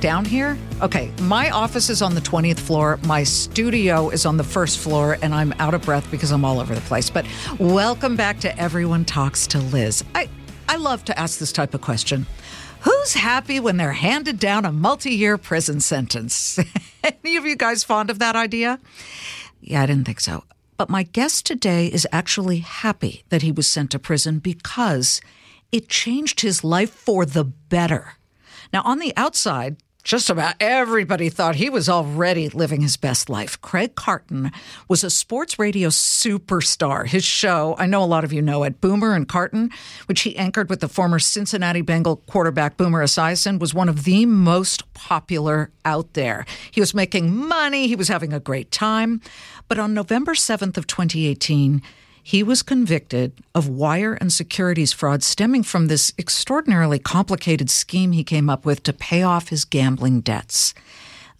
Down here? Okay, my office is on the 20th floor. My studio is on the first floor, and I'm out of breath because I'm all over the place. But welcome back to Everyone Talks to Liz. I, I love to ask this type of question. Who's happy when they're handed down a multi year prison sentence? Any of you guys fond of that idea? Yeah, I didn't think so. But my guest today is actually happy that he was sent to prison because it changed his life for the better. Now, on the outside, just about everybody thought he was already living his best life. Craig Carton was a sports radio superstar. His show, I know a lot of you know it, Boomer and Carton, which he anchored with the former Cincinnati Bengal quarterback Boomer Esiason, was one of the most popular out there. He was making money, he was having a great time. But on November 7th of 2018, he was convicted of wire and securities fraud stemming from this extraordinarily complicated scheme he came up with to pay off his gambling debts.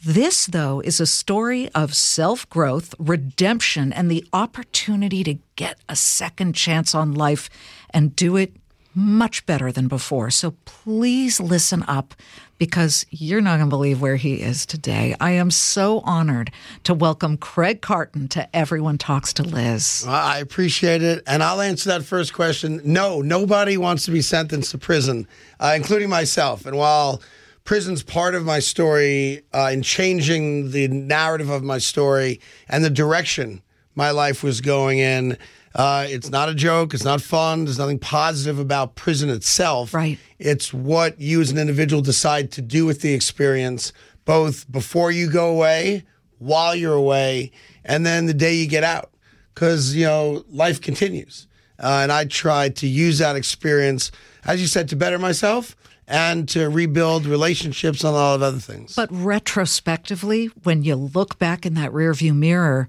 This, though, is a story of self growth, redemption, and the opportunity to get a second chance on life and do it much better than before. So please listen up because you're not going to believe where he is today. I am so honored to welcome Craig Carton to Everyone Talks to Liz. I appreciate it. And I'll answer that first question. No, nobody wants to be sentenced to prison, uh, including myself. And while prison's part of my story uh, in changing the narrative of my story and the direction my life was going in, uh, it's not a joke. It's not fun. There's nothing positive about prison itself. Right. It's what you as an individual decide to do with the experience, both before you go away, while you're away, and then the day you get out. Because, you know, life continues. Uh, and I tried to use that experience, as you said, to better myself and to rebuild relationships and a lot of other things. But retrospectively, when you look back in that rearview mirror,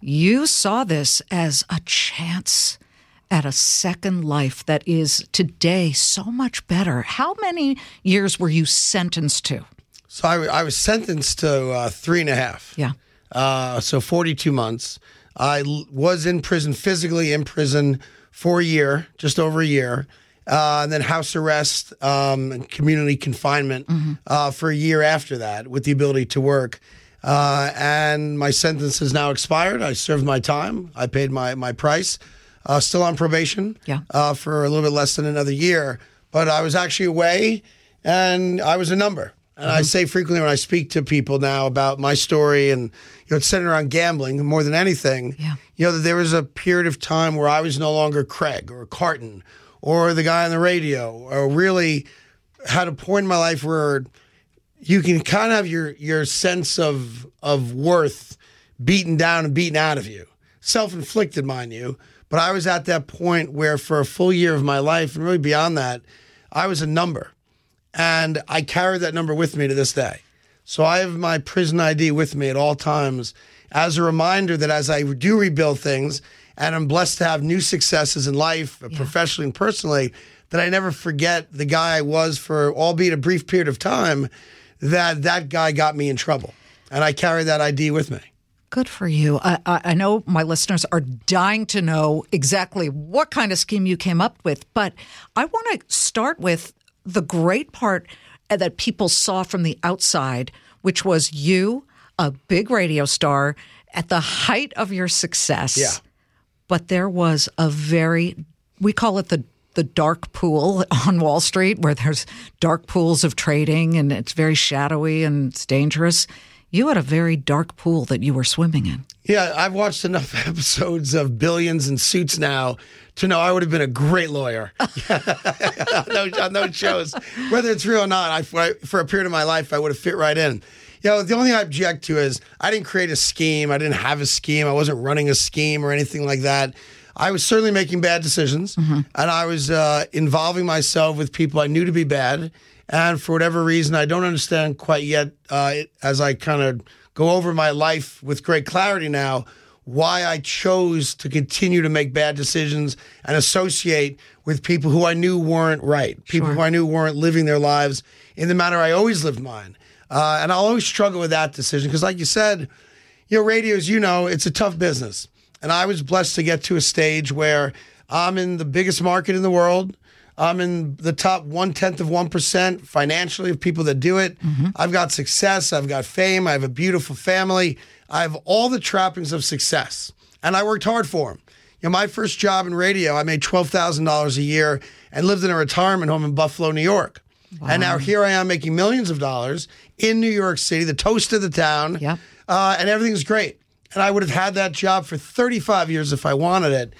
you saw this as a chance at a second life that is today so much better. How many years were you sentenced to? So I, I was sentenced to uh, three and a half. Yeah. Uh, so 42 months. I l- was in prison, physically in prison for a year, just over a year. Uh, and then house arrest um, and community confinement uh, for a year after that with the ability to work. Uh, and my sentence has now expired. I served my time. I paid my, my price. Uh, still on probation Yeah. uh, for a little bit less than another year. But I was actually away and I was a number. And I say frequently when I speak to people now about my story and you know it's centered around gambling more than anything. Yeah. You know that there was a period of time where I was no longer Craig or Carton or the guy on the radio or really had a point in my life where you can kind of have your your sense of of worth beaten down and beaten out of you. Self-inflicted, mind you. But I was at that point where for a full year of my life and really beyond that, I was a number. And I carry that number with me to this day. So I have my prison ID with me at all times as a reminder that as I do rebuild things and I'm blessed to have new successes in life, professionally and personally, that I never forget the guy I was for albeit a brief period of time that that guy got me in trouble. And I carry that ID with me. Good for you. I, I, I know my listeners are dying to know exactly what kind of scheme you came up with, but I want to start with the great part that people saw from the outside, which was you, a big radio star, at the height of your success. Yeah. But there was a very, we call it the the dark pool on Wall Street, where there's dark pools of trading and it's very shadowy and it's dangerous. You had a very dark pool that you were swimming in. Yeah, I've watched enough episodes of Billions and Suits now to know I would have been a great lawyer on, those, on those shows. Whether it's real or not, I, for a period of my life, I would have fit right in. You know, the only thing I object to is I didn't create a scheme. I didn't have a scheme. I wasn't running a scheme or anything like that. I was certainly making bad decisions, and I was uh, involving myself with people I knew to be bad. And for whatever reason, I don't understand quite yet, uh, it, as I kind of go over my life with great clarity now, why I chose to continue to make bad decisions and associate with people who I knew weren't right, people who I knew weren't living their lives in the manner I always lived mine. Uh, and I'll always struggle with that decision because, like you said, you know, radio, as you know, it's a tough business. And I was blessed to get to a stage where I'm in the biggest market in the world. I'm in the top one tenth of 1% financially of people that do it. I've got success. I've got fame. I have a beautiful family. I have all the trappings of success. And I worked hard for them. You know, my first job in radio, I made $12,000 a year and lived in a retirement home in Buffalo, New York. And now here I am making millions of dollars in New York City, the toast of the town. Yep. Uh, and everything's great. And I would have had that job for 35 years if I wanted it.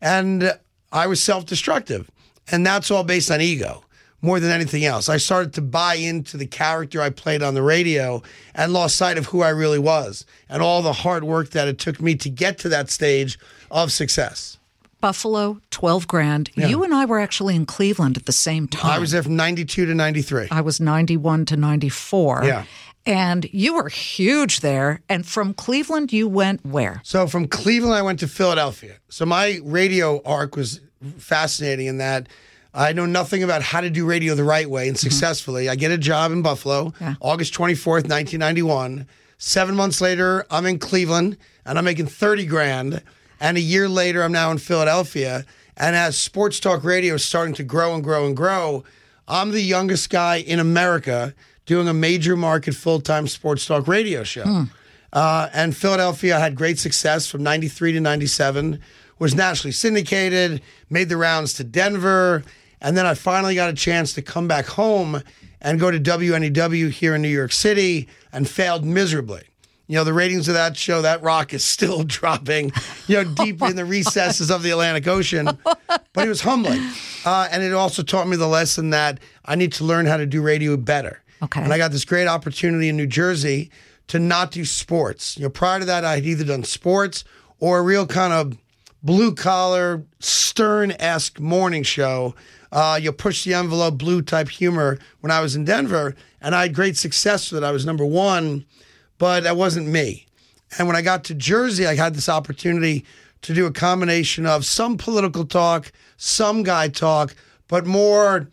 And I was self destructive. And that's all based on ego more than anything else. I started to buy into the character I played on the radio and lost sight of who I really was and all the hard work that it took me to get to that stage of success. Buffalo, 12 grand. You and I were actually in Cleveland at the same time. I was there from 92 to 93. I was 91 to 94. Yeah. And you were huge there. And from Cleveland, you went where? So from Cleveland, I went to Philadelphia. So my radio arc was fascinating in that I know nothing about how to do radio the right way and mm-hmm. successfully. I get a job in Buffalo, Yeah. August 24th, 1991. Seven months later, I'm in Cleveland and I'm making 30 grand. And a year later, I'm now in Philadelphia. And as sports talk radio is starting to grow and grow and grow, I'm the youngest guy in America doing a major market full time sports talk radio show. Uh, and Philadelphia had great success from 93 to 97, was nationally syndicated, made the rounds to Denver. And then I finally got a chance to come back home and go to WNEW here in New York City and failed miserably. You know, the ratings of that show, that rock is still dropping, you know, deep in the recesses of the Atlantic Ocean. But it was humbling. Uh, and it also taught me the lesson that I need to learn how to do radio better. Okay. And I got this great opportunity in New Jersey to not do sports. You know, prior to that, I had either done sports or a real kind of blue collar, stern esque morning show. Uh, you push the envelope, blue type humor when I was in Denver, and I had great success with it. I was number one, but that wasn't me. And when I got to Jersey, I had this opportunity to do a combination of some political talk, some guy talk, but more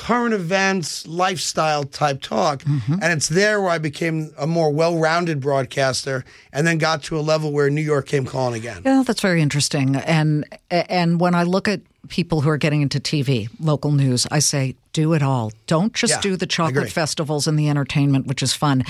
current events, lifestyle type talk. Mm-hmm. And it's there where I became a more well rounded broadcaster and then got to a level where New York came calling again. Yeah, that's very interesting. And and when I look at people who are getting into TV, local news, I say do it all. Don't just Yeah, do the chocolate festivals and the entertainment, which is fun.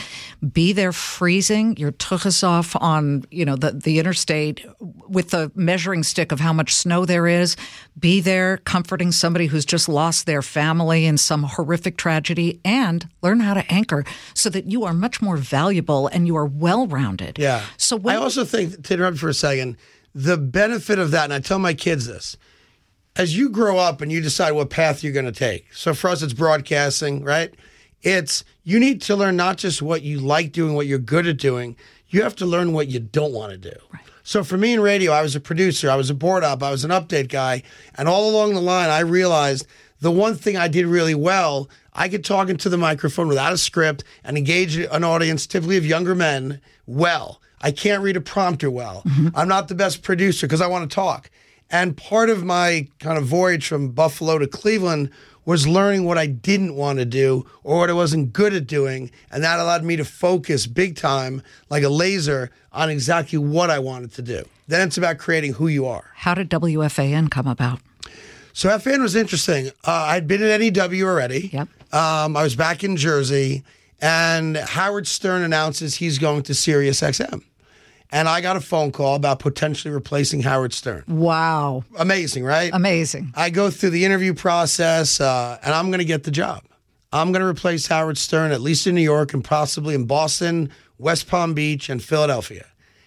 Be there freezing your tuchus off on, you know, the, the interstate with the measuring stick of how much snow there is. Be there comforting somebody who's just lost their family in some horrific tragedy and learn how to anchor so that you are much more valuable and you are well rounded. Yeah. So when I also think, to interrupt for a second, the benefit of that, and I tell my kids this, as you grow up and you decide what path you're going to take. So for us, it's broadcasting, right? It's you need to learn not just what you like doing, what you're good at doing. You have to learn what you don't want to do. So for me in radio, I was a producer, I was a board op, I was an update guy, and all along the line, I realized the one thing I did really well, I could talk into the microphone without a script and engage an audience, typically of younger men, well. I can't read a prompter well. Mm-hmm. I'm not the best producer because I want to talk. And part of my kind of voyage from Buffalo to Cleveland was learning what I didn't want to do or what I wasn't good at doing. And that allowed me to focus big time, like a laser, on exactly what I wanted to do. Then it's about creating who you are. how did WFAN come about? So FN was interesting. Uh, I'd been at NEW already. Yep. Um, I was back in Jersey, and Howard Stern announces he's going to Sirius XM. And I got a phone call about potentially replacing Howard Stern. Wow. Amazing, right? Amazing. I go through the interview process, uh, and I'm going to get the job. I'm going to replace Howard Stern, at least in New York and possibly in Boston, West Palm Beach, and Philadelphia.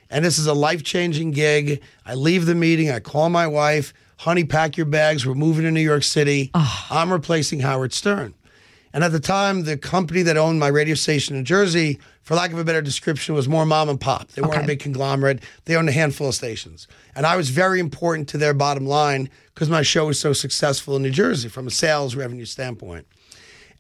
And this is a life changing gig. I leave the meeting, I call my wife, honey, pack your bags. We're moving to New York City. I'm replacing Howard Stern. And at the time, the company that owned my radio station in Jersey, for lack of a better description, was more mom and pop. They weren't a big conglomerate. They owned a handful of stations. And I was very important to their bottom line because my show was so successful in New Jersey from a sales revenue standpoint.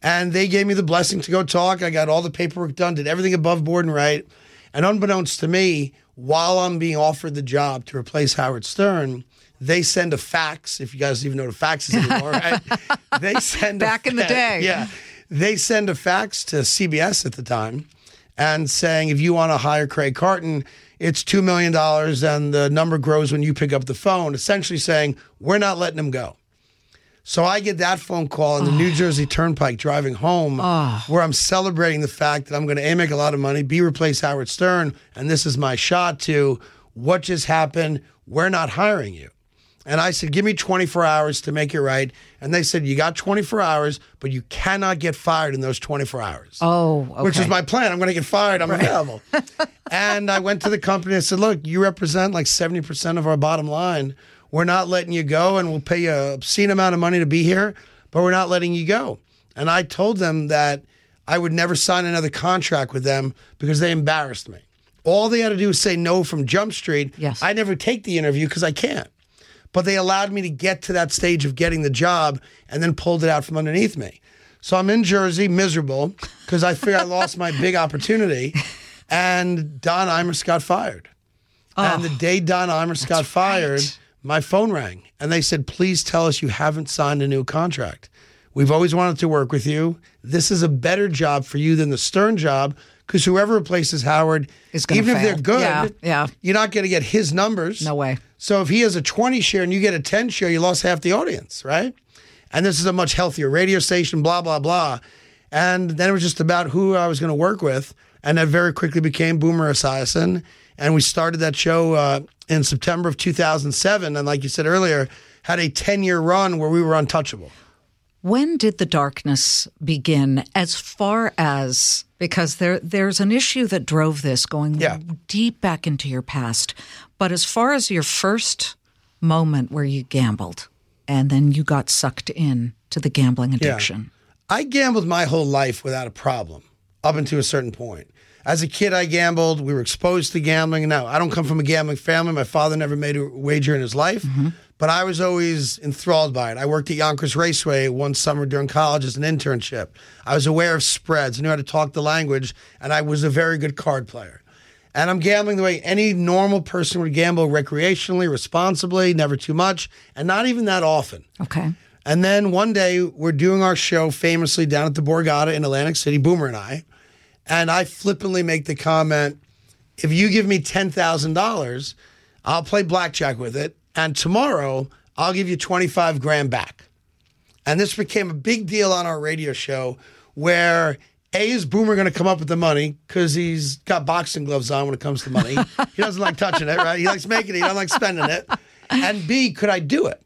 And they gave me the blessing to go talk. I got all the paperwork done, did everything above board and right. And unbeknownst to me, while I'm being offered the job to replace Howard Stern, they send a fax. If you guys even know what a fax is anymore, right? they send a Back in the day. Yeah, they send a fax to CBS at the time, and saying if you want to hire Craig Carton, it's two million dollars, and the number grows when you pick up the phone. Essentially saying we're not letting him go. So I get that phone call on the New ah. Jersey Turnpike driving home, ah. where I'm celebrating the fact that I'm going to A, make a lot of money, B, replace Howard Stern, and this is my shot to what just happened. We're not hiring you. And I said, give me 24 hours to make it right. And they said, you got 24 hours, but you cannot get fired in those 24 hours. Oh, Which is my plan. I'm going to get fired. I'm available. and I went to the company and said, look, you represent like 70% of our bottom line. We're not letting you go, and we'll pay you a obscene amount of money to be here, but we're not letting you go. And I told them that I would never sign another contract with them because they embarrassed me. All they had to do was say no from Jump Street. Yes. I never take the interview because I can't. But they allowed me to get to that stage of getting the job and then pulled it out from underneath me. So I'm in Jersey, miserable, because I figured I lost my big opportunity. And Don Imus got fired. And the oh. day Don Imus got fired, my phone rang and they said, please tell us you haven't signed a new contract. We've always wanted to work with you. This is a better job for you than the Stern job because whoever replaces Howard, Is even if they're good, Yeah, yeah. you're not going to get his numbers. No way. So if he has a 20 share and you get a 10 share, you lost half the audience, right? And this is a much healthier radio station, blah, blah, blah. And then it was just about who I was going to work with. And that very quickly became Boomer Esiason. And we started that show uh, in September of 2007. And like you said earlier, had a 10 year run where we were untouchable. When did the darkness begin as far as because there there's an issue that drove this going Yeah. deep back into your past. But as far as your first moment where you gambled and then you got sucked in to the gambling addiction. I gambled my whole life without a problem up until a certain point. As a kid, I gambled. We were exposed to gambling. Now, I don't come from a gambling family. My father never made a wager in his life, mm-hmm. but I was always enthralled by it. I worked at Yonkers Raceway one summer during college as an internship. I was aware of spreads, I knew how to talk the language, and I was a very good card player. And I'm gambling the way any normal person would gamble recreationally, responsibly, never too much, and not even that often. Okay. And then one day we're doing our show famously down at the Borgata in Atlantic City, Boomer and I. And I flippantly make the comment if you give me $10,000, I'll play blackjack with it. And tomorrow I'll give you 25 grand back. And this became a big deal on our radio show where A is Boomer going to come up with the money because he's got boxing gloves on when it comes to money. he doesn't like touching it, right? He likes making it, he doesn't like spending it. And B, could I do it?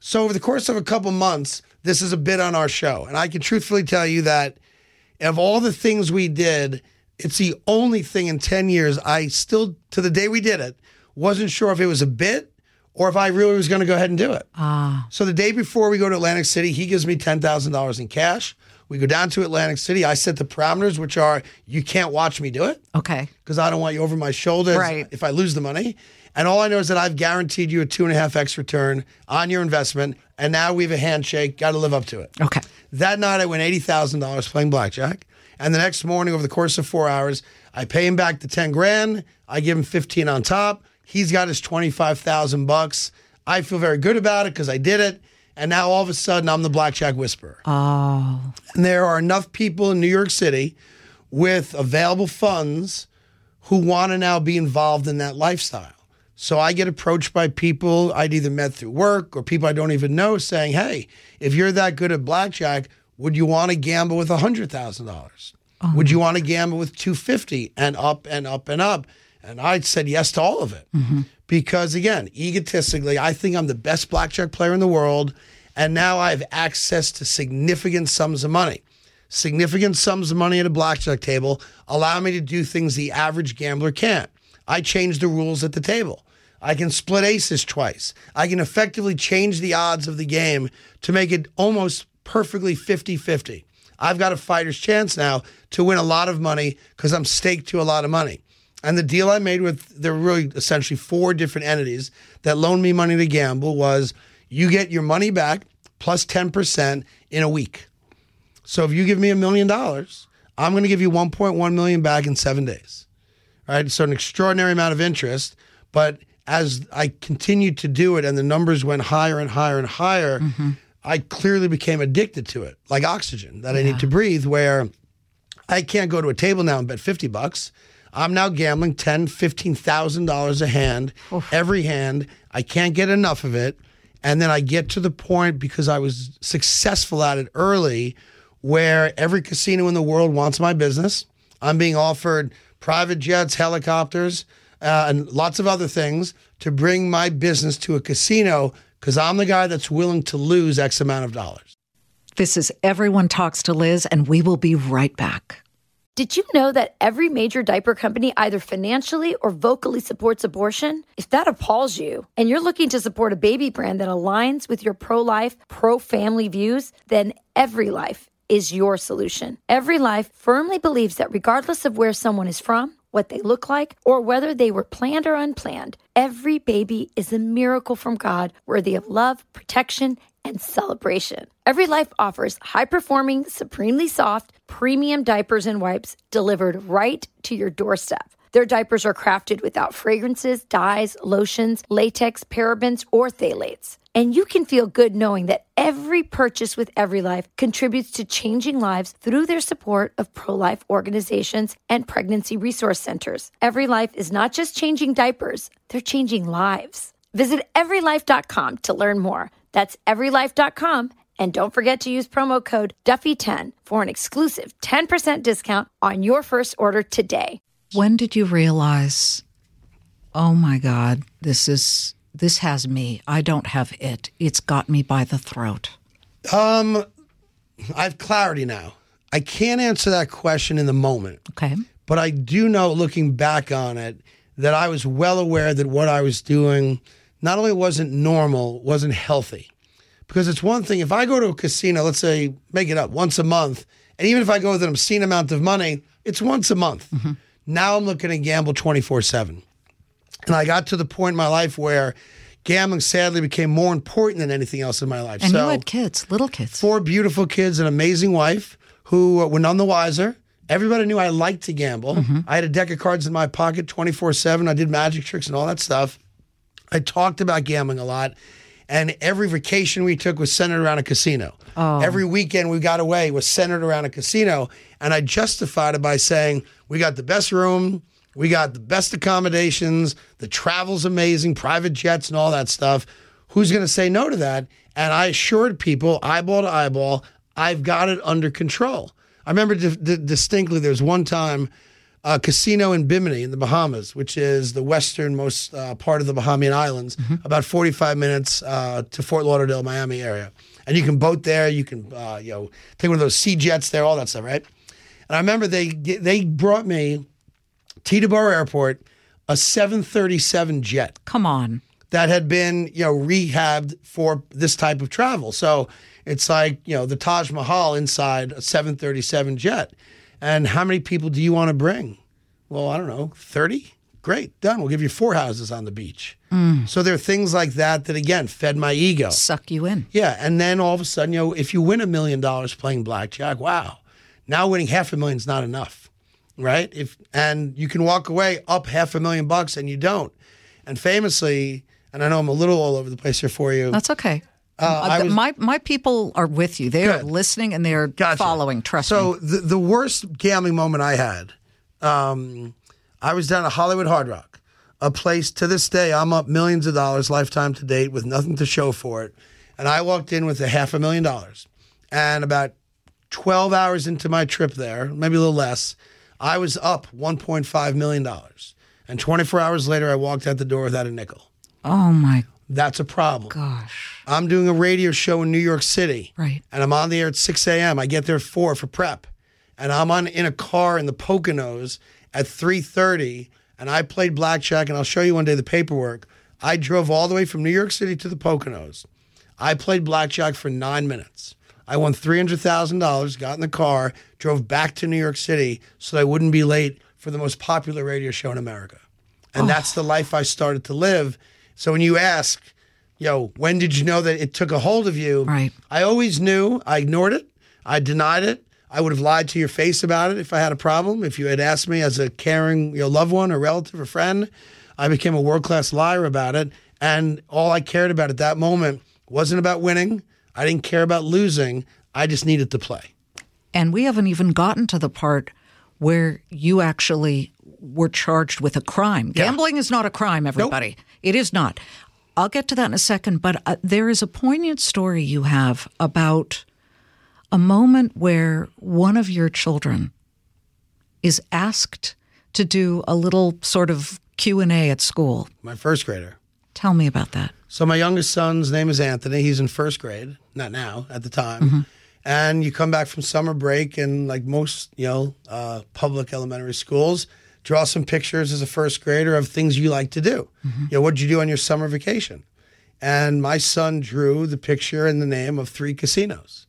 So over the course of a couple months, this is a bit on our show. And I can truthfully tell you that of all the things we did, it's the only thing in 10 years I still, to the day we did it, wasn't sure if it was a bit or if I really was going to go ahead and do it. Ah. So the day before we go to Atlantic City, he gives me $10,000 in cash. We go down to Atlantic City. I set the parameters, which are you can't watch me do it Okay. because I don't want you over my shoulders Right. if I lose the money. And all I know is that I've guaranteed you a two and a half X return on your investment. And now we have a handshake. Got to live up to it. Okay. That night, I win $80,000 playing blackjack. And the next morning, over the course of four hours, I pay him back the 10 grand. I give him 15 on top. He's got his 25,000 bucks. I feel very good about it because I did it. And now all of a sudden, I'm the blackjack whisperer. Oh. And there are enough people in New York City with available funds who want to now be involved in that lifestyle. So I get approached by people I'd either met through work or people I don't even know saying, hey, if you're that good at blackjack, would you want to gamble with $100,000? Would you want to gamble with 250 and up and up and up? And I said yes to all of it. Mm-hmm. Because again, egotistically, I think I'm the best blackjack player in the world. And now I have access to significant sums of money significant sums of money at a blackjack table allow me to do things the average gambler can't. I change the rules at the table. I can split aces twice. I can effectively change the odds of the game to make it almost perfectly 50 50. I've got a fighter's chance now to win a lot of money because I'm staked to a lot of money. And the deal I made with, there were really essentially four different entities that loaned me money to gamble was you get your money back plus 10% in a week. So if you give me a million dollars, I'm going to give you 1.1 million back in seven days. right? So an extraordinary amount of interest. But as I continued to do it and the numbers went higher and higher and higher, mm-hmm. I clearly became addicted to it, like oxygen that I need to breathe, where I can't go to a table now and bet 50 bucks. I'm now gambling ten, fifteen thousand dollars a hand, every hand. I can't get enough of it. And then I get to the point because I was successful at it early where every casino in the world wants my business. I'm being offered private jets, helicopters, uh, and lots of other things to bring my business to a casino because I'm the guy that's willing to lose X amount of dollars. This is Everyone Talks to Liz, and we will be right back. Did you know that every major diaper company either financially or vocally supports abortion? If that appalls you and you're looking to support a baby brand that aligns with your pro life, pro family views, then Every Life is your solution. Every Life firmly believes that regardless of where someone is from, what they look like, or whether they were planned or unplanned, every baby is a miracle from God worthy of love, protection, and celebration. Every Life offers high performing, supremely soft, premium diapers and wipes delivered right to your doorstep. Their diapers are crafted without fragrances, dyes, lotions, latex, parabens, or phthalates. And you can feel good knowing that every purchase with Every Life contributes to changing lives through their support of pro life organizations and pregnancy resource centers. Every Life is not just changing diapers, they're changing lives. Visit everylife.com to learn more. That's everylife.com. And don't forget to use promo code Duffy10 for an exclusive 10% discount on your first order today. When did you realize, oh my God, this is this has me. I don't have it. It's got me by the throat. Um, I have clarity now. I can't answer that question in the moment, Okay. but I do know looking back on it that I was well aware that what I was doing not only wasn't normal, wasn't healthy. Because it's one thing if I go to a casino, let's say make it up once a month, and even if I go with an obscene amount of money, it's once a month. Now I'm looking to gamble 24 7. And I got to the point in my life where gambling sadly became more important than anything else in my life. And so you had kids, little kids. four beautiful kids, an amazing wife who were none the wiser. Everybody knew I liked to gamble. Mm-hmm. I had a deck of cards in my pocket 24 7. I did magic tricks and all that stuff. I talked about gambling a lot. And every vacation we took was centered around a casino. Oh. Every weekend we got away was centered around a casino. And I justified it by saying, we got the best room, we got the best accommodations, the travel's amazing, private jets and all that stuff. Who's going to say no to that? And I assured people, eyeball to eyeball, I've got it under control. I remember di- di- distinctly there's one time a casino in Bimini in the Bahamas, which is the westernmost uh, part of the Bahamian Islands, about 45 minutes uh, to Fort Lauderdale, Miami area. And you can boat there, you can uh, you know take one of those sea jets there, all that stuff, right? And I remember they they brought me Teterboro Airport a 737 jet Come on. that had been, you know, rehabbed for this type of travel. So it's like, you know, the Taj Mahal inside a 737 jet. And how many people do you want to bring? Well, I don't know, 30? Great, done. We'll give you four houses on the beach. Mm. So there are things like that that, again, fed my ego. Suck you in. Yeah. And then all of a sudden, you know, if you win a million dollars playing blackjack, wow. Now winning half a million is not enough, right? If and you can walk away up half a million bucks and you don't. And famously, and I know I'm a little all over the place here for you. That's okay. Uh, I Uh, was- my my people are with you. They are listening and they are Gotcha. following. Trust so me. the the worst gambling moment I had, um, I was down at Hollywood Hard Rock, a place to this day I'm up millions of dollars lifetime to date with nothing to show for it, and I walked in with a half a million dollars, and about twelve hours into my trip there, maybe a little less, I was up 1.5 million dollars, and 24 hours later I walked out the door without a nickel. Oh my That's a problem. gosh. I'm doing a radio show in New York City. Right. And I'm on the air at 6 a.m. I get there at 4 for prep. And I'm on in a car in the Poconos at 3.30. And I played blackjack. And I'll show you one day the paperwork. I drove all the way from New York City to the Poconos. I played blackjack for nine minutes. I won $300,000, got in the car, drove back to New York City so that I wouldn't be late for the most popular radio show in America. And that's oh. the life I started to live. So when you ask, yo, when did you know that it took a hold of you? Right. I always knew. I ignored it. I denied it. I would have lied to your face about it if I had a problem. If you had asked me as a caring you know, loved one or relative or friend, I became a world class liar about it. And all I cared about at that moment wasn't about winning. I didn't care about losing. I just needed to play. And we haven't even gotten to the part where you actually were charged with a crime. Yeah. Gambling is not a crime, everybody. It is not. I'll get to that in a second, but uh, there is a poignant story you have about a moment where one of your children is asked to do a little sort of Q&A at school. My first grader. Tell me about that. So my youngest son's name is Anthony. He's in first grade, not now, at the time. And you come back from summer break, and like most, you know, uh, public elementary schools, draw some pictures as a first grader of things you like to do. Mm-hmm. You know, what did you do on your summer vacation? And my son drew the picture and the name of three casinos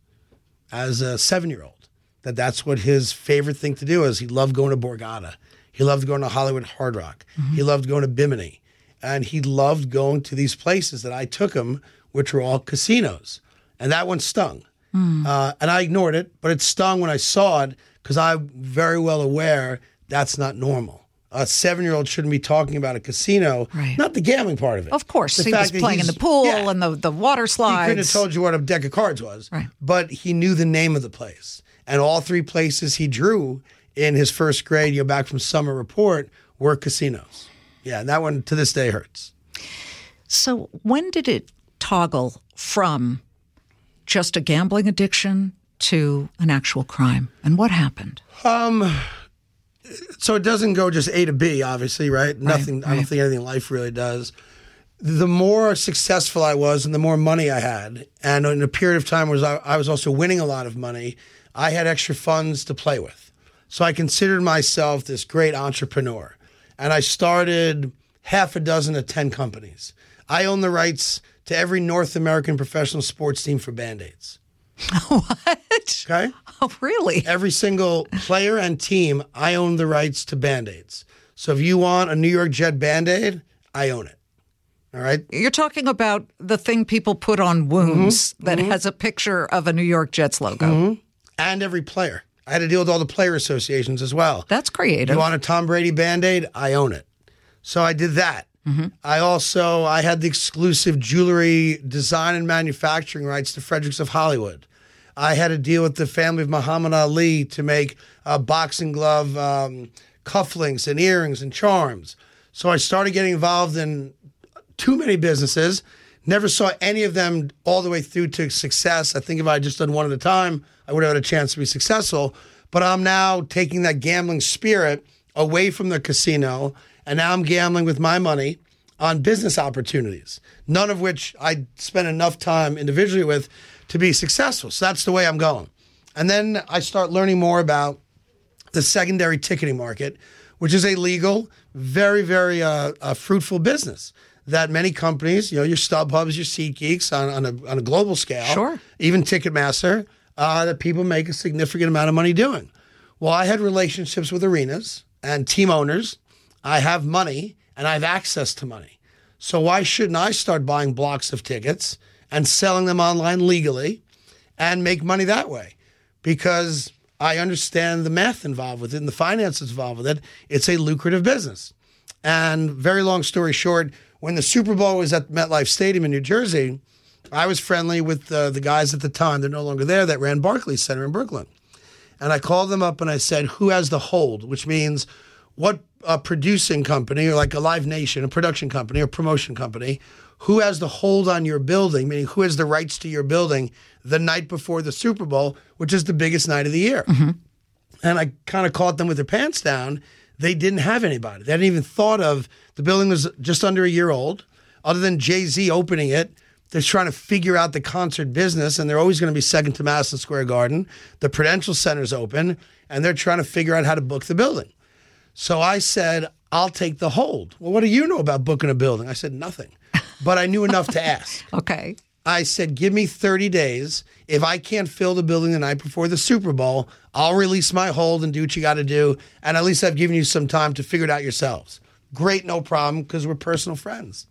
as a seven-year-old. That that's what his favorite thing to do is. He loved going to Borgata. He loved going to Hollywood Hard Rock. Mm-hmm. He loved going to Bimini, and he loved going to these places that I took him, which were all casinos. And that one stung, hmm. uh, and I ignored it, but it stung when I saw it because I'm very well aware that's not normal. A seven-year-old shouldn't be talking about a casino, Right. not the gambling part of it. Of course, The he was playing in the pool yeah. and the, the water slides. He couldn't have told you what a deck of cards was. Right. But he knew the name of the place. And all three places he drew in his first grade, you know, back from summer report, were casinos. Yeah, and that one to this day hurts. So, when did it toggle from just a gambling addiction to an actual crime? And what happened? Um, So it doesn't go just A to B, obviously, right? Nothing, I don't think anything in life really does. The more successful I was and the more money I had, and in a period of time was I, I was also winning a lot of money, I had extra funds to play with. So I considered myself this great entrepreneur. And I started half a dozen of 10 companies. I own the rights to every North American professional sports team for Band Aids. What? Okay? Oh, really? every single player and team, I own the rights to band aids. So if you want a New York Jet band aid, I own it. All right. You're talking about the thing people put on wounds Mm-hmm. that mm-hmm. has a picture of a New York Jets logo. Mm-hmm. And every player. I had to deal with all the player associations as well. That's creative. You want a Tom Brady band aid? I own it. So I did that. Mm-hmm. I also I had the exclusive jewelry design and manufacturing rights to Fredericks of Hollywood. I had to deal with the family of Muhammad Ali to make uh, boxing glove um, cufflinks and earrings and charms. So I started getting involved in too many businesses. Never saw any of them all the way through to success. I think if I had just done one at a time, I would have had a chance to be successful. But I'm now taking that gambling spirit away from the casino, and now I'm gambling with my money on business opportunities, none of which I spent enough time individually with to be successful. So that's the way I'm going. And then I start learning more about the secondary ticketing market, which is a legal, very, very uh, uh, fruitful business that many companies, you know, your StubHubs, your SeatGeeks on, on, a, on a global scale, Sure. even Ticketmaster, uh, that people make a significant amount of money doing. Well, I had relationships with arenas and team owners. I have money and I have access to money. So why shouldn't I start buying blocks of tickets and selling them online legally and make money that way? Because I understand the math involved with it and the finances involved with it. It's a lucrative business. And very long story short, when the Super Bowl was at MetLife Stadium in New Jersey, I was friendly with uh, the guys at the time, they're no longer there, that ran Barclays Center in Brooklyn. And I called them up and I said, Who has the hold? Which means what a producing company or like a Live Nation, a production company or promotion company, who has the hold on your building, meaning who has the rights to your building the night before the Super Bowl, which is the biggest night of the year. Mm-hmm. And I kind of caught them with their pants down. They didn't have anybody. They hadn't even thought of the building was just under a year old. Other than Jay Z opening it, they're trying to figure out the concert business, and they're always going to be second to Madison Square Garden. The Prudential Center's open, and they're trying to figure out how to book the building. So I said, I'll take the hold. Well, what do you know about booking a building? I said, nothing. But I knew enough to ask. Okay. I said, give me 30 days. If I can't fill the building the night before the Super Bowl, I'll release my hold and do what you got to do. And at least I've given you some time to figure it out yourselves. Great, no problem, because we're personal friends.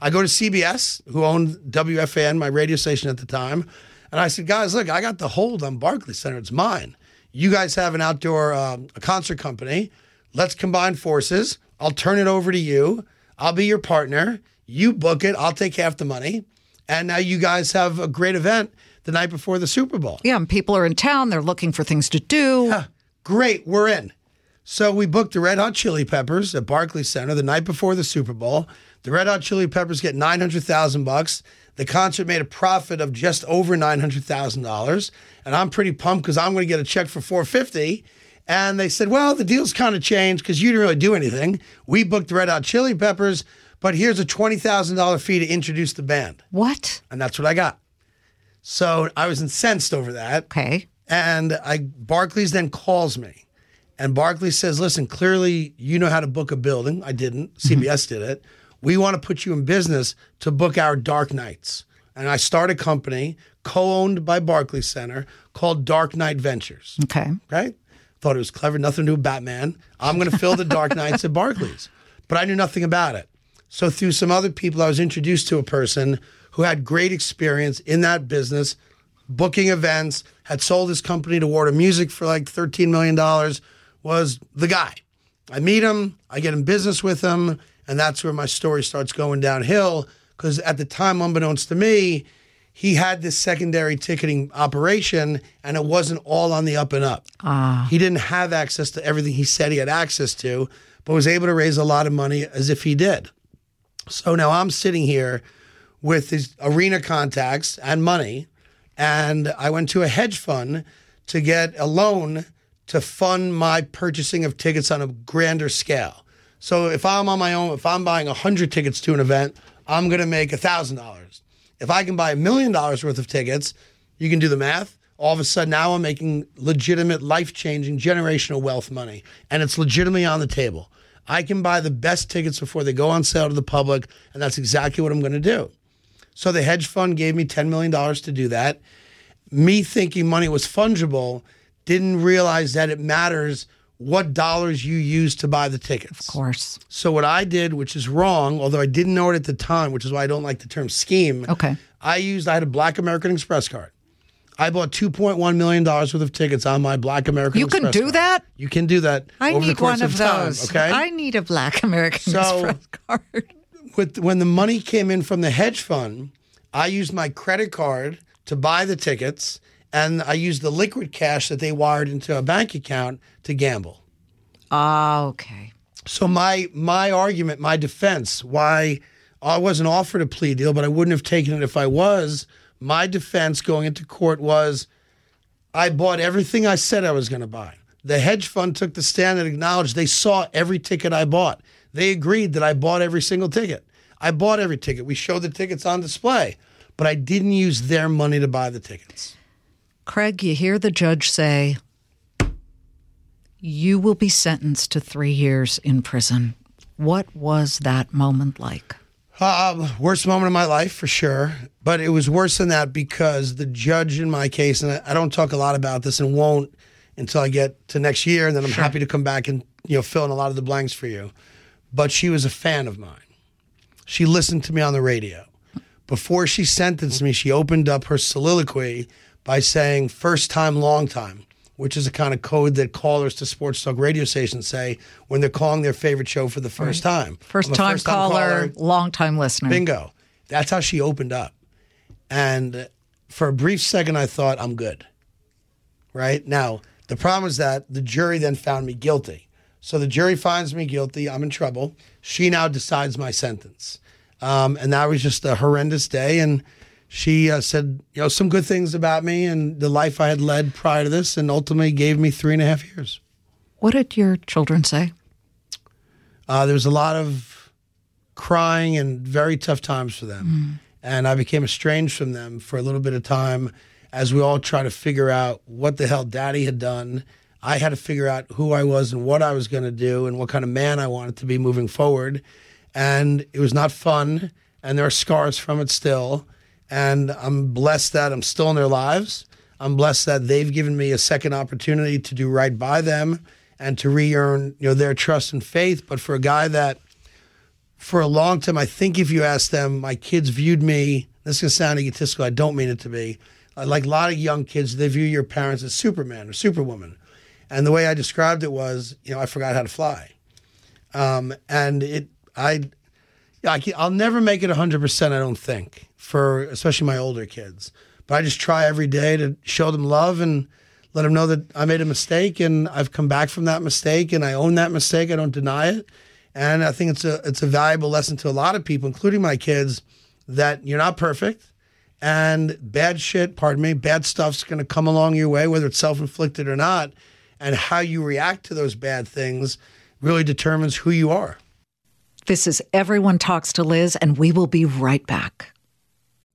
I go to CBS, who owned WFAN, my radio station at the time, and I said, guys, look, I got the hold on Barclays Center. It's mine. You guys have an outdoor um, a concert company. Let's combine forces. I'll turn it over to you. I'll be your partner. You book it. I'll take half the money. And now you guys have a great event the night before the Super Bowl. Yeah, and people are in town. They're looking for things to do. Great, we're in. So we booked the Red Hot Chili Peppers at Barclays Center the night before the Super Bowl. The Red Hot Chili Peppers get nine hundred thousand bucks. The concert made a profit of just over nine hundred thousand dollars, and I'm pretty pumped because I'm going to get a check for four fifty. And they said, "Well, the deal's kind of changed because you didn't really do anything. We booked the Red Hot Chili Peppers, but here's a twenty thousand dollar fee to introduce the band." What? And that's what I got. So I was incensed over that. Okay. And I Barclays then calls me. And Barclays says, listen, clearly you know how to book a building. I didn't. Mm-hmm. CBS did it. We want to put you in business to book our dark nights. And I start a company co-owned by Barclays Center called Dark Knight Ventures. Okay. Right? Thought it was clever, nothing to do with Batman. I'm going to fill the dark nights at Barclays. But I knew nothing about it. So through some other people, I was introduced to a person who had great experience in that business, booking events, had sold his company to Warner Music for like $13 million, was the guy. I meet him, I get in business with him, and that's where my story starts going downhill. Because at the time, unbeknownst to me, he had this secondary ticketing operation and it wasn't all on the up and up. Ah. He didn't have access to everything he said he had access to, but was able to raise a lot of money as if he did. So now I'm sitting here with these arena contacts and money, and I went to a hedge fund to get a loan to fund my purchasing of tickets on a grander scale. So if I'm on my own, if I'm buying 100 tickets to an event, I'm going to make $1,000. If I can buy a million dollars worth of tickets, you can do the math. All of a sudden, now I'm making legitimate, life changing, generational wealth money, and it's legitimately on the table. I can buy the best tickets before they go on sale to the public, and that's exactly what I'm going to do. So the hedge fund gave me $10 million to do that. Me thinking money was fungible, didn't realize that it matters what dollars you use to buy the tickets. Of course. So what I did, which is wrong, although I didn't know it at the time, which is why I don't like the term scheme. Okay. I used I had a Black American Express card. I bought two point one million dollars worth of tickets on my Black American. You can Express do card. that? You can do that. I need one of time, those. okay. I need a black American So- Express card. with when the money came in from the hedge fund, I used my credit card to buy the tickets, and I used the liquid cash that they wired into a bank account to gamble. Ah, okay. So my my argument, my defense, why I wasn't offered a plea deal, but I wouldn't have taken it if I was. My defense going into court was I bought everything I said I was going to buy. The hedge fund took the stand and acknowledged they saw every ticket I bought. They agreed that I bought every single ticket. I bought every ticket. We showed the tickets on display, but I didn't use their money to buy the tickets. Craig, you hear the judge say, you will be sentenced to three years in prison. What was that moment like? Um, worst moment of my life for sure, but it was worse than that because the judge in my case, and I, I don't talk a lot about this and won't until I get to next year, and then I'm happy to come back and you know fill in a lot of the blanks for you. But she was a fan of mine. She listened to me on the radio. Before she sentenced me, she opened up her soliloquy by saying first time, long time, which is a kind of code that callers to sports talk radio stations say when they're calling their favorite show for the first time. First time first-time caller, long time listener. Bingo. That's how she opened up. And for a brief second, I thought, I'm good. Right? Now, the problem is that the jury then found me guilty. So the jury finds me guilty. I'm in trouble. She now decides my sentence. Um, and that was just a horrendous day. And she uh, said, you know, some good things about me and the life I had led prior to this, and ultimately gave me three and a half years. What did your children say? Uh, there was a lot of crying and very tough times for them. And I became estranged from them for a little bit of time as we all try to figure out what the hell daddy had done. I had to figure out who I was and what I was going to do and what kind of man I wanted to be moving forward. And it was not fun. And there are scars from it still. And I'm blessed that I'm still in their lives. I'm blessed that they've given me a second opportunity to do right by them and to re-earn you know their trust and faith. But for a guy that for a long time, I think if you ask them, my kids viewed me. This is gonna sound egotistical. I don't mean it to be. Uh, Like a lot of young kids, they view your parents as Superman or Superwoman. And the way I described it was, you know, I forgot how to fly. Um, and it, I, I, I'll never make it 100%, I don't think, for especially my older kids. But I just try every day to show them love and let them know that I made a mistake and I've come back from that mistake and I own that mistake. I don't deny it. And I think it's a it's a valuable lesson to a lot of people, including my kids, that you're not perfect and bad shit, pardon me, bad stuff's going to come along your way, whether it's self inflicted or not. And how you react to those bad things really determines who you are. This is Everyone Talks to Liz, and we will be right back.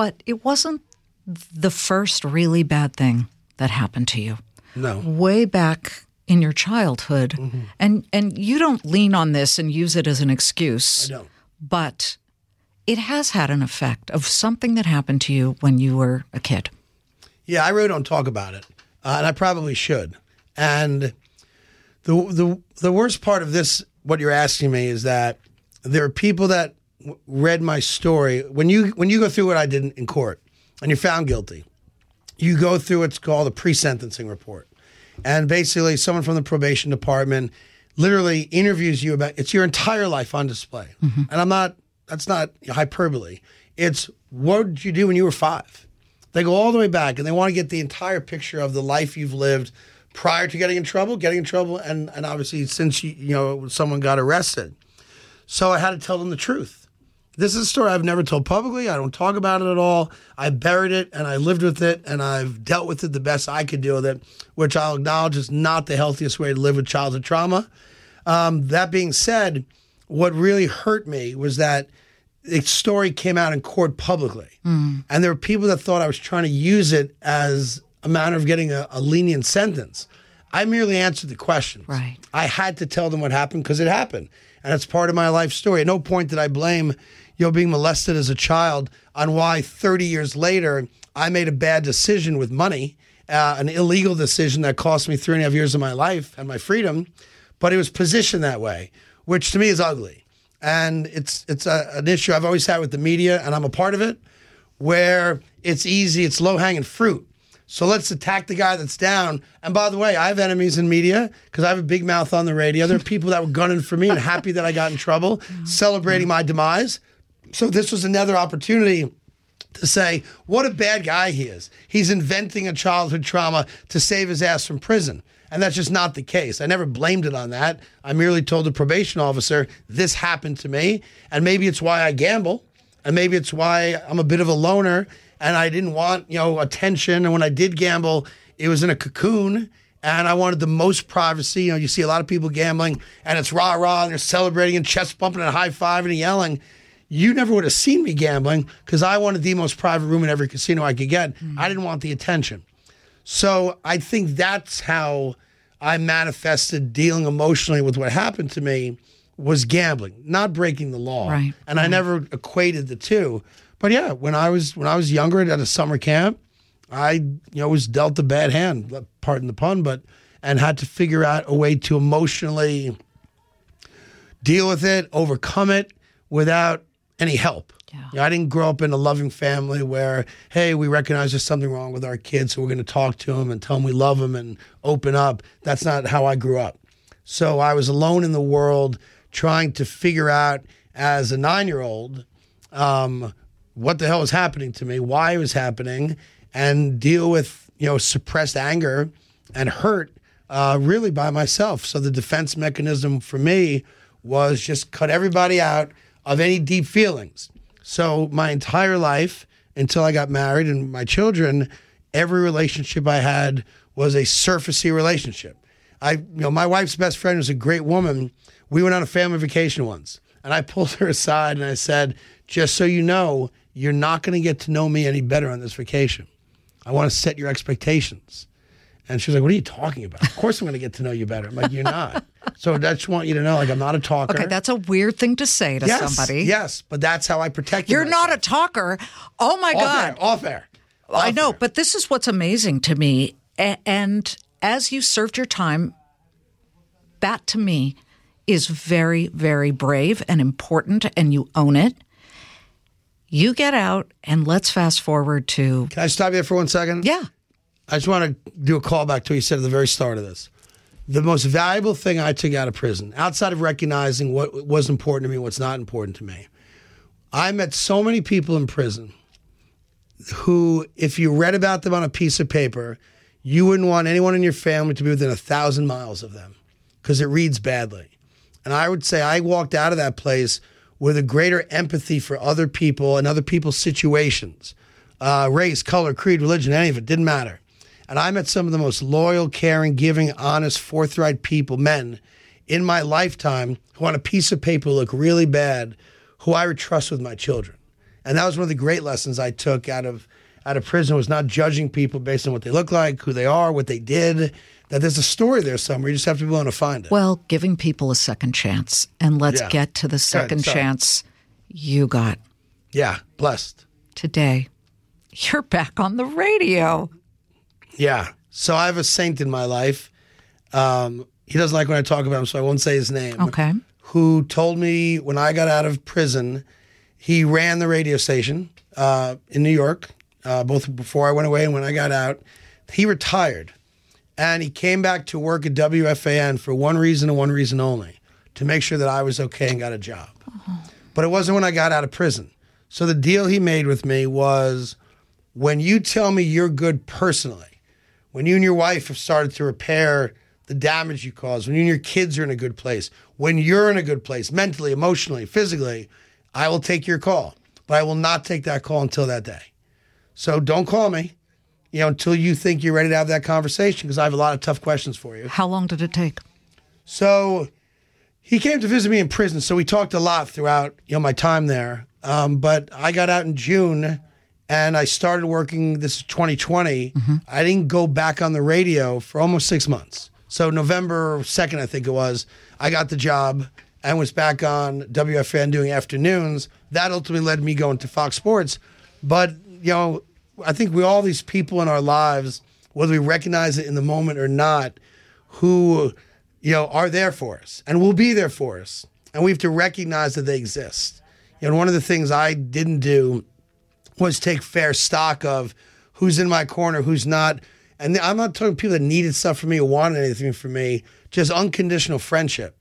But it wasn't the first really bad thing that happened to you. No. Way back in your childhood, Mm-hmm. and and you don't lean on this and use it as an excuse. I don't. But it has had an effect of something that happened to you when you were a kid. Yeah, I really don't talk about it, uh, and I probably should. And the the the worst part of this, what you're asking me, is that there are people that w- read my story. When you when you go through what I did in, court, and you're found guilty, you go through what's called a pre-sentencing report, and basically, someone from the probation department literally interviews you about it's your entire life on display. Mm-hmm. And I'm not that's not hyperbole. It's what did you do when you were five? They go all the way back and they want to get the entire picture of the life you've lived prior to getting in trouble, getting in trouble, and, and obviously since you you know someone got arrested. So I had to tell them the truth. This is a story I've never told publicly. I don't talk about it at all. I buried it and I lived with it and I've dealt with it the best I could deal with it, which I'll acknowledge is not the healthiest way to live with childhood trauma. Um, that being said, what really hurt me was that the story came out in court publicly. And there were people that thought I was trying to use it as a matter of getting a, a lenient sentence. I merely answered the questions. Right. I had to tell them what happened because it happened. And it's part of my life story. At no point did I blame, you know, being molested as a child on why 30 years later I made a bad decision with money, uh, an illegal decision that cost me three and a half years of my life and my freedom. But it was positioned that way, which to me is ugly. And it's it's a, an issue I've always had with the media, and I'm a part of it, where it's easy, it's low hanging fruit. So let's attack the guy that's down. And by the way, I have enemies in media because I have a big mouth on the radio. There are people that were gunning for me and happy that I got in trouble, celebrating my demise. So this was another opportunity to say what a bad guy he is. He's inventing a childhood trauma to save his ass from prison. And that's just not the case. I never blamed it on that. I merely told the probation officer, this happened to me. And maybe it's why I gamble. And maybe it's why I'm a bit of a loner and I didn't want, you know, attention. And when I did gamble, it was in a cocoon and I wanted the most privacy. You know, you see a lot of people gambling and it's rah rah and they're celebrating and chest bumping and high fiving and yelling. You never would have seen me gambling because I wanted the most private room in every casino I could get. Mm. I didn't want the attention. So I think that's how I manifested dealing emotionally with what happened to me was gambling, not breaking the law. Right. And I mm. never equated the two. But yeah, when I was when I was younger at a summer camp, I you know was dealt a bad hand, pardon the pun, but and had to figure out a way to emotionally deal with it, overcome it without any help. Yeah. You know, I didn't grow up in a loving family where, hey, we recognize there's something wrong with our kids, so we're going to talk to them and tell them we love them and open up. That's not how I grew up. So I was alone in the world trying to figure out as a nine year old um, what the hell was happening to me, why it was happening, and deal with, you know, suppressed anger and hurt uh, really by myself. So the defense mechanism for me was just cut everybody out of any deep feelings. So my entire life until I got married and my children, every relationship I had was a surfacey relationship. I, you know, my wife's best friend was a great woman. We went on a family vacation once, and I pulled her aside and I said, "Just so you know, you're not going to get to know me any better on this vacation. I want to set your expectations." And she was like, "What are you talking about? Of course I'm going to get to know you better." I'm like, "You're not." so I just want you to know, like, I'm not a talker. Okay, that's a weird thing to say to yes, somebody. Yes, but that's how I protect you. You're not a talker. Oh my off God. Air, off air. I know, air. but this is what's amazing to me. A- And as you served your time, that to me is very, very brave and important, and you own it. You get out, and let's fast forward to, Can I stop you for one second? yeah, I just want to do a callback to what you said at the very start of this. The most valuable thing I took out of prison, outside of recognizing what was important to me, what's not important to me, I met so many people in prison who, if you read about them on a piece of paper, you wouldn't want anyone in your family to be within a thousand miles of them because it reads badly. And I would say I walked out of that place with a greater empathy for other people and other people's situations uh, race, color, creed, religion, any of it, didn't matter. And I met some of the most loyal, caring, giving, honest, forthright people, men in my lifetime who on a piece of paper look really bad, who I would trust with my children. And that was one of the great lessons I took out of out of prison was not judging people based on what they look like, who they are, what they did. That there's a story there somewhere. You just have to be willing to find it. well, giving people a second chance. And let's Yeah. get to the second chance you got yeah, blessed. today. You're back on the radio. Yeah. So I have a saint in my life. Um, he doesn't like when I talk about him, so I won't say his name. Okay. Who told me when I got out of prison, he ran the radio station uh, in New York, uh, both before I went away and when I got out. He retired, and he came back to work at WFAN for one reason and one reason only: to make sure that I was okay and got a job. Uh-huh. But it wasn't when I got out of prison. So the deal he made with me was when you tell me you're good personally, when you and your wife have started to repair the damage you caused, when you and your kids are in a good place, when you're in a good place, mentally, emotionally, physically, I will take your call. But I will not take that call until that day. So don't call me, you know, until you think you're ready to have that conversation because I have a lot of tough questions for you. How long did it take? So he came to visit me in prison. So we talked a lot throughout you know my time there. Um, but I got out in June, and I started working. This is 2020. I didn't go back on the radio for almost six months. So November 2nd, I think it was, I got the job and was back on WFAN doing afternoons. That ultimately led me going to Fox Sports. But you know, I think we all these people in our lives, whether we recognize it in the moment or not, who you know are there for us and will be there for us, and we have to recognize that they exist. You know, one of the things I didn't do was take fair stock of who's in my corner, who's not. And I'm not talking people that needed stuff from me or wanted anything from me, just unconditional friendship.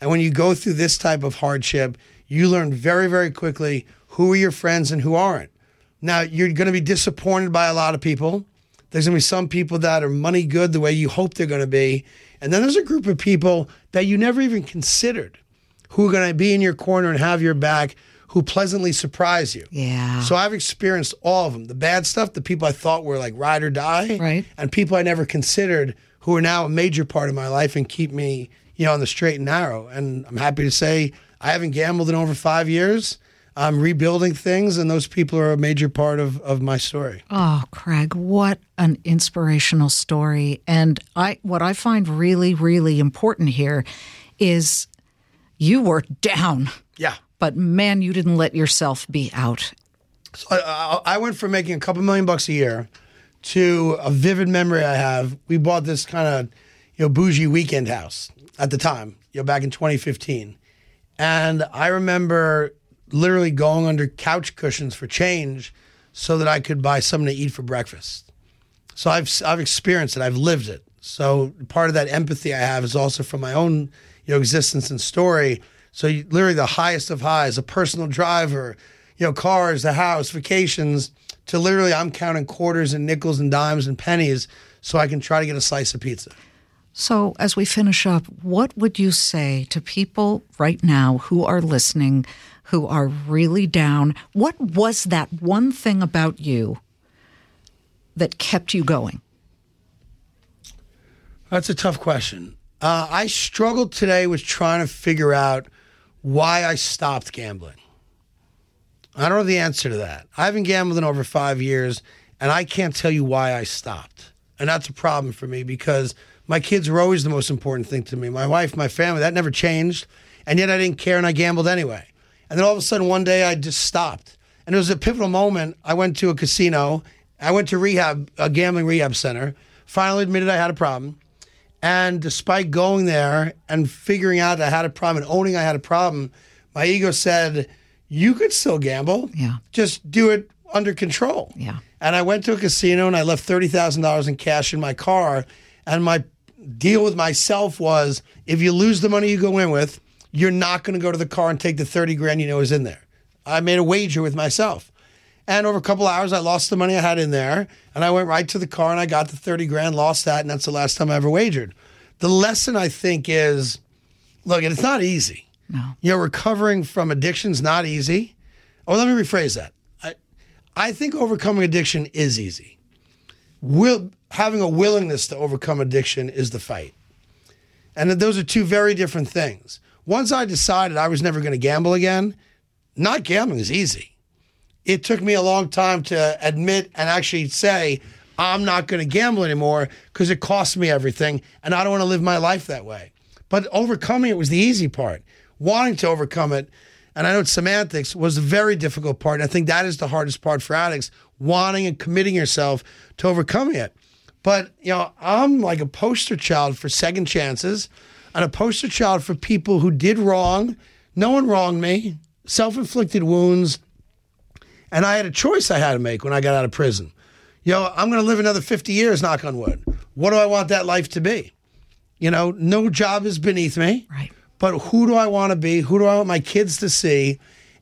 And when you go through this type of hardship, you learn very, very quickly who are your friends and who aren't. Now, you're going to be disappointed by a lot of people. There's going to be some people that are money good the way you hope they're going to be. And then there's a group of people that you never even considered who are going to be in your corner and have your back, who pleasantly surprise you. Yeah. So I've experienced all of them the bad stuff, the people I thought were like ride or die, Right. and people I never considered who are now a major part of my life and keep me, you know, on the straight and narrow. And I'm happy to say I haven't gambled in over five years. I'm rebuilding things, and those people are a major part of, of my story. Oh, Craig, what an inspirational story. And I what I find really really important here is you were down, Yeah. but man, you didn't let yourself be out. So I, I went from making a couple million bucks a year to a vivid memory I have. We bought this kind of you know bougie weekend house at the time, you know, back in 2015, and I remember literally going under couch cushions for change so that I could buy something to eat for breakfast. So I've I've experienced it. I've lived it. So part of that empathy I have is also from my own you know existence and story. So you, literally the highest of highs, a personal driver, you know, cars, the house, vacations, to literally I'm counting quarters and nickels and dimes and pennies so I can try to get a slice of pizza. So, as we finish up, what would you say to people right now who are listening, who are really down? What was that one thing about you that kept you going? That's a tough question. Uh, I struggled today with trying to figure out why I stopped gambling. I don't know the answer to that. I haven't gambled in over five years, and I can't tell you why I stopped. And that's a problem for me because my kids were always the most important thing to me. My wife, my family, that never changed. And yet I didn't care and I gambled anyway. And then all of a sudden, one day I just stopped. And it was a pivotal moment. I went to a casino. I went to rehab, a gambling rehab center. Finally admitted I had a problem. And despite going there and figuring out I had a problem and owning I had a problem, my ego said, You could still gamble. Yeah. Just do it under control. Yeah. And I went to a casino and I left $30,000 in cash in my car. And my deal with myself was if you lose the money you go in with, you're not going to go to the car and take the 30 grand you know is in there. I made a wager with myself. And over a couple hours, I lost the money I had in there. And I went right to the car and I got the 30 grand, lost that. And that's the last time I ever wagered. The lesson I think is look, it's not easy. No. You know, recovering from addiction's not easy. Oh, let me rephrase that. I, I think overcoming addiction is easy. Will, having a willingness to overcome addiction is the fight. And that those are two very different things. Once I decided I was never going to gamble again, not gambling is easy. It took me a long time to admit and actually say, I'm not going to gamble anymore because it costs me everything and I don't want to live my life that way. But overcoming it was the easy part. Wanting to overcome it, and I know it's semantics, was the very difficult part. And I think that is the hardest part for addicts, wanting and committing yourself to overcoming it. But, you know, I'm like a poster child for second chances and a poster child for people who did wrong. No one wronged me, self inflicted wounds. And I had a choice I had to make when I got out of prison. You know, I'm going to live another 50 years, knock on wood. What do I want that life to be? You know, no job is beneath me. Right. But who do I want to be? Who do I want my kids to see?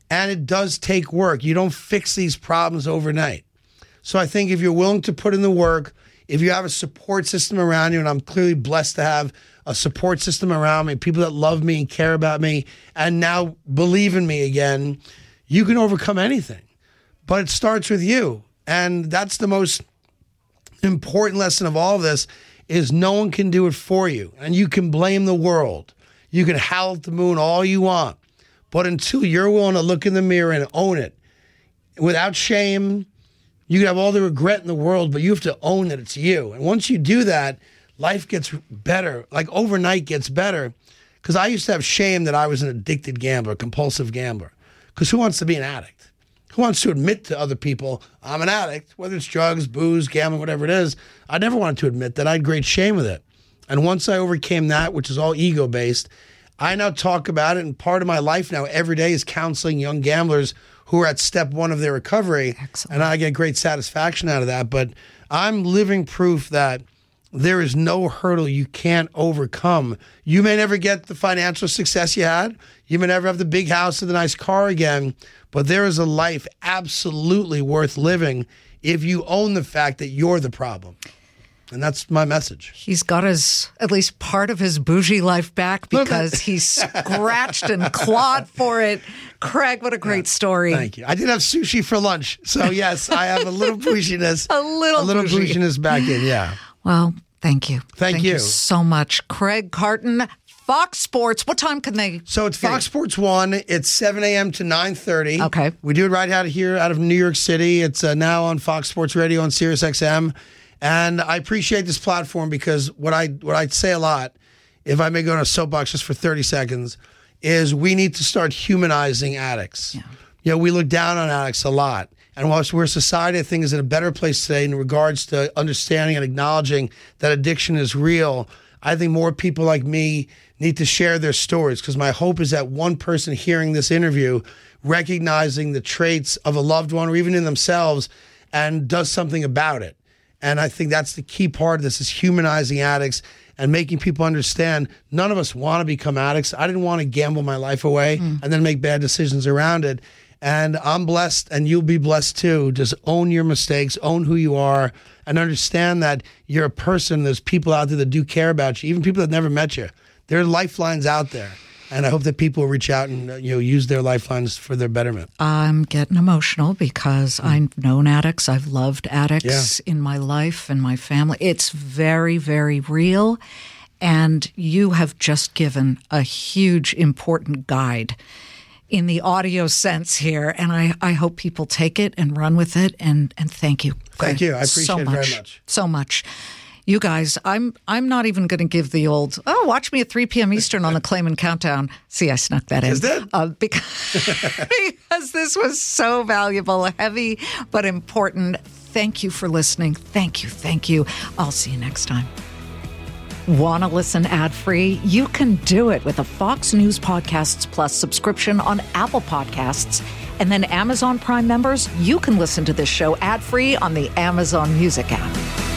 And it does take work. You don't fix these problems overnight. So I think if you're willing to put in the work, if you have a support system around you, and I'm clearly blessed to have a support system around me, people that love me and care about me, and now believe in me again, you can overcome anything. But it starts with you. And that's the most important lesson of all of this is no one can do it for you. And you can blame the world. You can howl at the moon all you want. But until you're willing to look in the mirror and own it without shame, you can have all the regret in the world, but you have to own that it's you. And once you do that, life gets better, like overnight gets better. Because I used to have shame that I was an addicted gambler, compulsive gambler. Because who wants to be an addict? Who wants to admit to other people, I'm an addict, whether it's drugs, booze, gambling, whatever it is? I never wanted to admit that. I had great shame with it. And once I overcame that, which is all ego based, I now talk about it. And part of my life now, every day, is counseling young gamblers who are at step one of their recovery. Excellent. And I get great satisfaction out of that. But I'm living proof that there is no hurdle you can't overcome. You may never get the financial success you had. You may never have the big house or the nice car again, but there is a life absolutely worth living if you own the fact that you're the problem. And that's my message. He's got his, at least part of his bougie life back because he scratched and clawed for it. Craig, what a great story. Thank you. I did have sushi for lunch. So, yes, I have a little bouginess. A little a little bougie. bouginess back in. Yeah. Well, thank you. Thank you. so much. Craig Carton, Fox Sports. What time can they? So it's Fox you? Sports One. It's seven a.m. to nine thirty. Okay. We do it right out of here, out of New York City. It's uh, now on Fox Sports Radio on Sirius XM, and I appreciate this platform because what I what I say a lot, if I may go on a soapbox just for thirty seconds, is we need to start humanizing addicts. Yeah. You know, we look down on addicts a lot. And whilst we're a society, I think, is in a better place today in regards to understanding and acknowledging that addiction is real, I think more people like me need to share their stories because my hope is that one person hearing this interview, recognizing the traits of a loved one or even in themselves, and does something about it. And I think that's the key part of this is humanizing addicts and making people understand none of us want to become addicts. I didn't want to gamble my life away mm. and then make bad decisions around it. And I'm blessed, and you'll be blessed too. Just own your mistakes, own who you are, and understand that you're a person. There's people out there that do care about you, even people that never met you. There are lifelines out there. And I hope that people reach out and uh, you know use their lifelines for their betterment. I'm getting emotional because I've known addicts. I've loved addicts in my life and my family. It's very, very real. And you have just given a huge, important guide in the audio sense here. And I, I hope people take it and run with it. And, and thank you. Thank you. I appreciate so much, very much. So much. You guys, I'm I'm not even going to give the old oh watch me at 3 p.m. Eastern on the Claman Countdown. See, I snuck that in. Is that? Uh, because, because this was so valuable, heavy but important. Thank you for listening. Thank you, thank you. I'll see you next time. Want to listen ad free? You can do it with a Fox News Podcasts Plus subscription on Apple Podcasts. And then Amazon Prime members, you can listen to this show ad free on the Amazon Music app.